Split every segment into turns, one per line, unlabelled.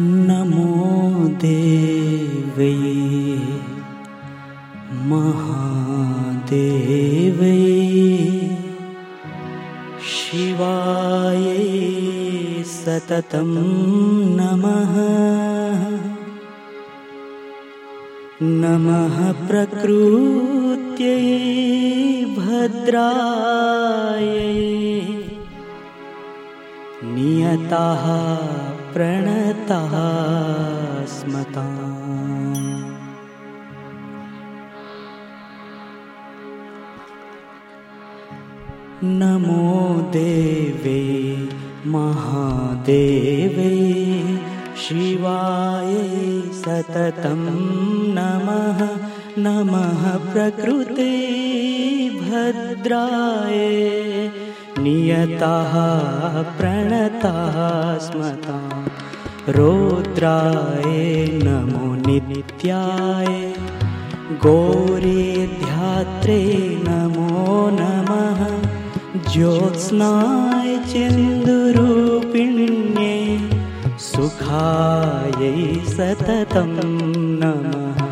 नमो देवै महादेवै शिवाय सततं नमः। नमः प्रकृत्यै भद्राय। नियताः प्रणतः स्मता। नमो देवे महादेवे शिवाय सततं नमः। नमः प्रकृते भद्राय नियताः प्रणताः स्मता। रोद्राय नमो नित्याय। गौरीध्यात्रे नमो नमः। ज्योत्स्नाय चन्दुरूपिण्ये सुखायै सततं नमः।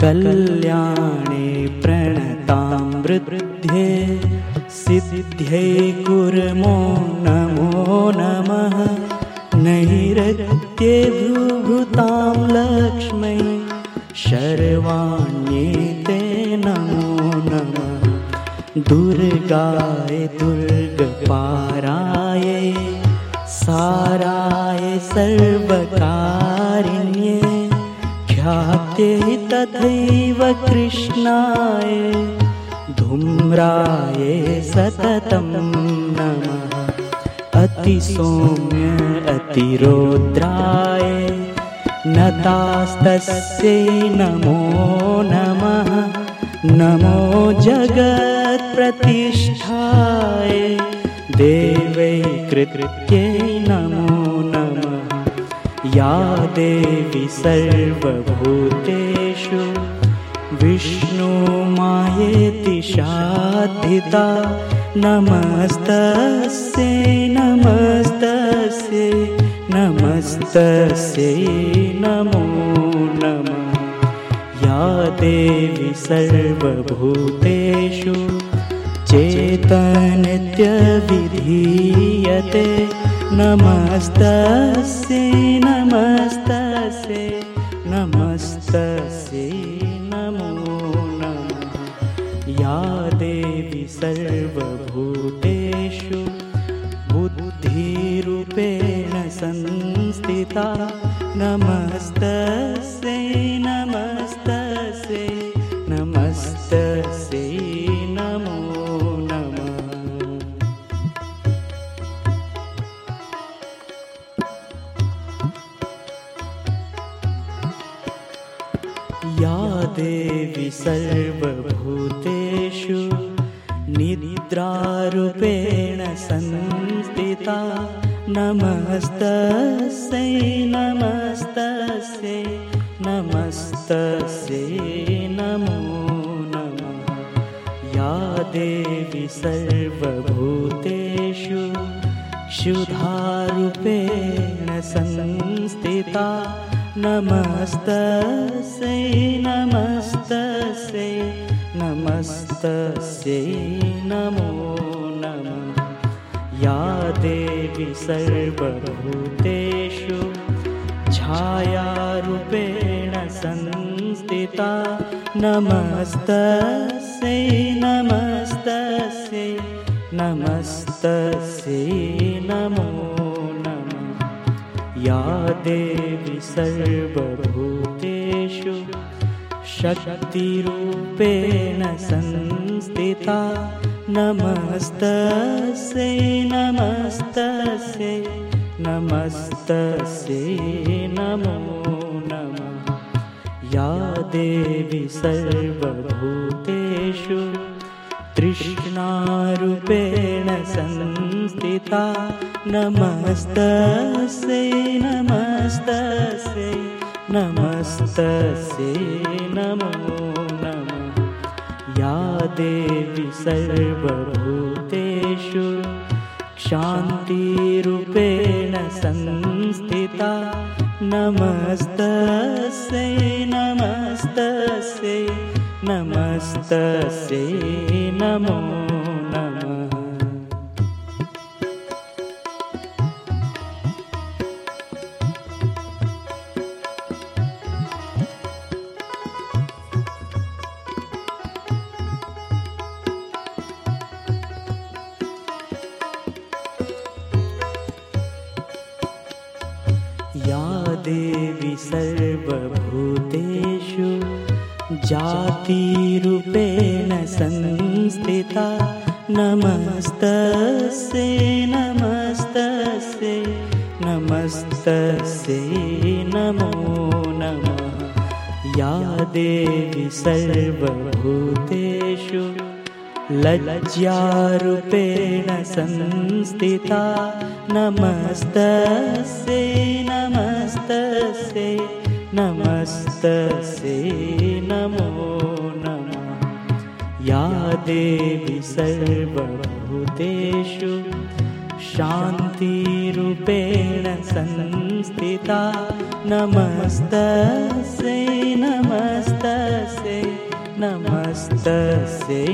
कल्याणे प्रणतां वृद्धे सिद्ध्ये कुर्मो नमो नमः। नैरत्ये भूभुतां लक्ष्मै शर्वाण्ये नमो नमः। दुर्गाय दुर्गपाराय साराय सर्वकारिण्ये ख्यात्यै तथैव कृष्णाय धूम्राय सततं नमः। अतिसौम्य अतिरोद्राय नतास्तस्यै नमो नमः। नमो जगत्प्रतिष्ठाय देवै कृत्यै नमो नमः। या देवी सर्वभूतेषु विष्णुमायेति शाधिता। नमस्तस्यै नमस्तस्यै नमस्तस्यै नमो नमः। या देवी सर्वभूतेषु चेतनित्यविधीयते। नमस्तस्यै नमस्तस्यै नमस्तस्यै सर्वभूतेषु बुद्धिरूपेण संस्थिता। नमस्तस्यै नमस्तस्यै नमस्तस्यै नमो नमः। या देवी सर्वभूतेषु नमस्तस्यै नमस्तस्यै नमस्तस्यै नमो नमः। या देवी सर्वभूतेषु क्षुधारूपेण संस्थिता नमस्तस्यै नमस्तस्यै नमस्तस्यै नमो नमः या देवी सर्वभूतेषु छायारूपेण संस्थिता। नमस्तस्यै नमस्तस्यै नमस्तस्यै नमो नमः। या देवी सर्वभूतेषु शक्तिरूपेण संस्थिता नमस्तस्यै नमस्तस्यै नमस्तस्यै नमो नमः। या देवी सर्वभूतेषु तृष्णारूपेण संस्थिता। नमस्तस्यै नमस्तस्यै नमस्तस्यै नमो या देवी सर्वभूतेषु शान्तिरूपेण संस्थिता। नमस्तस्यै नमस्तस्यै नमस्तस्यै नमो जातिरूपेण संस्थिता। नमस्तस्यै नमस्तस्यै नमस्तस्यै नमो नमः। या देवी सर्वभूतेषु लज्जारूपेण संस्थिता। नमस्तस्यै नमस्तस्यै नमस्तस्यै देवी सर्वभूतेषु शान्तिरूपेण संस्थिता। नमस्तस्यै नमस्तस्यै नमस्तस्यै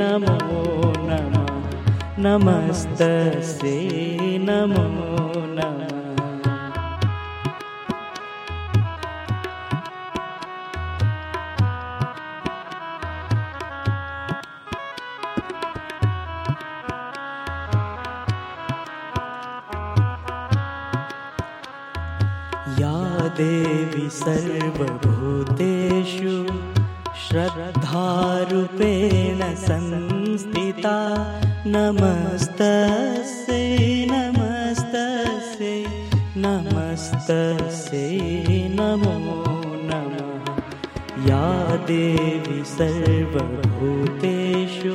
नमो नमः। नमस्तस्यै नमो नमः देवी सर्वभूतेषु श्रद्धारूपेण संस्थिता। नमस्तस्यै नमस्तस्यै नमस्तस्यै नमो नमः। या देवी सर्वभूतेषु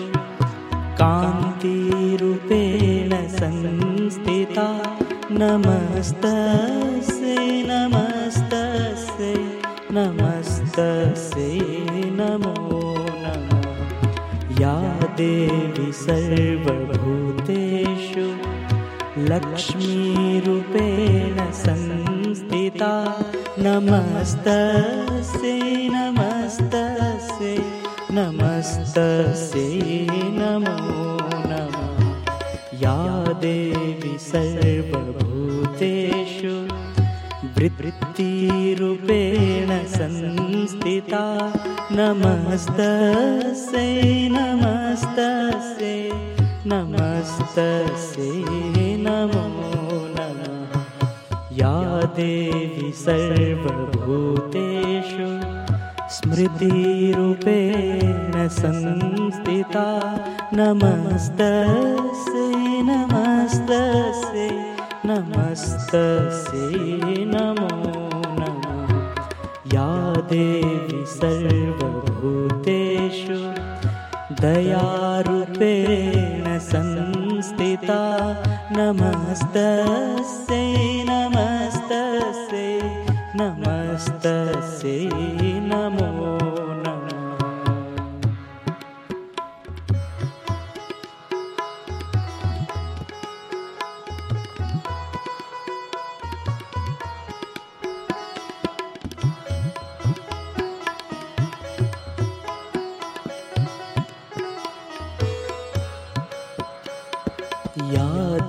कान्तिरूपेण संस्थिता। नमस्तस्यै नमस्तस्यै नमो नमः। या देवी सर्वभूतेषु लक्ष्मीरूपेण संस्थिता। नमस्तस्यै नमस्तस्यै नमस्तस्यै नमो नमः। या देवी सर्वभूतेषु वृत्तिरूपेण संस्थिता। नमस्तस्यै नमस्तस्यै नमस्तस्यै नमो नमः। या देवी सर्वभूतेषु स्मृतिरूपेण संस्थिता। नमस्तस्यै नमस्तस्यै नमस्तस्यै नमो नमः। या देवी सर्वभूतेषु दयारूपेण संस्थिता। नमस्तस्यै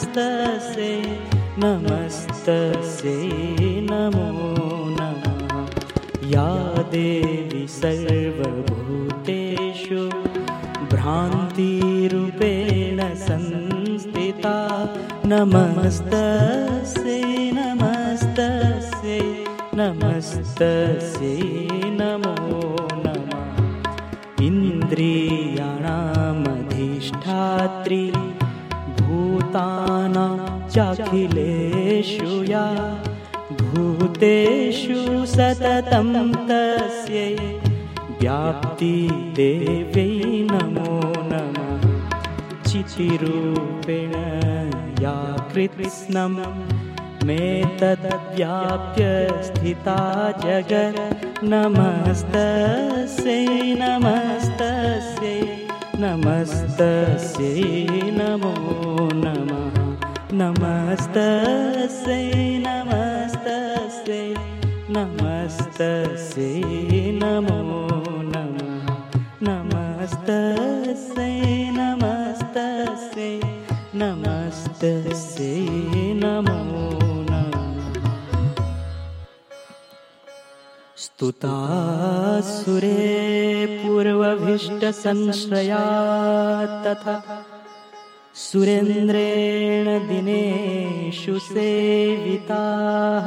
नमस्तस्यै नमस्तस्यै नमो नमः। या देवी सर्वभूतेषु भ्रान्तिरूपेण संस्थिता। नमस्तस्यै नमस्तस्यै नमस्तस्यै नमो नमः। इन्द्रियाणामधिष्ठात्री चाखिलेषु या भूतेषु सततं तस्यै व्याप्तिदेव्यै नमो नमः। चितिरूपेण या कृत्स्नं मे तद्व्याप्य स्थिता जगत् नमस्तस्यै नमस्तस्यै नमस्तस्यै नमो नमः। नमस्तस्यै नमस्तस्यै नमस्तस्यै नमो नमः। नमस्तस्यै नमस्तस्यै नमस्तस्यै स्तुतासुरे पूर्वभीष्टसंश्रया तथा सुरेन्द्रेण दिनेषु सेविताः।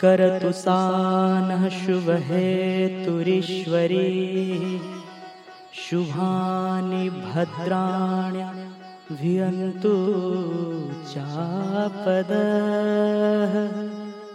करतु सा नः शुभहेतुरीश्वरी शुभानि भद्राण्यभियन्तु चापद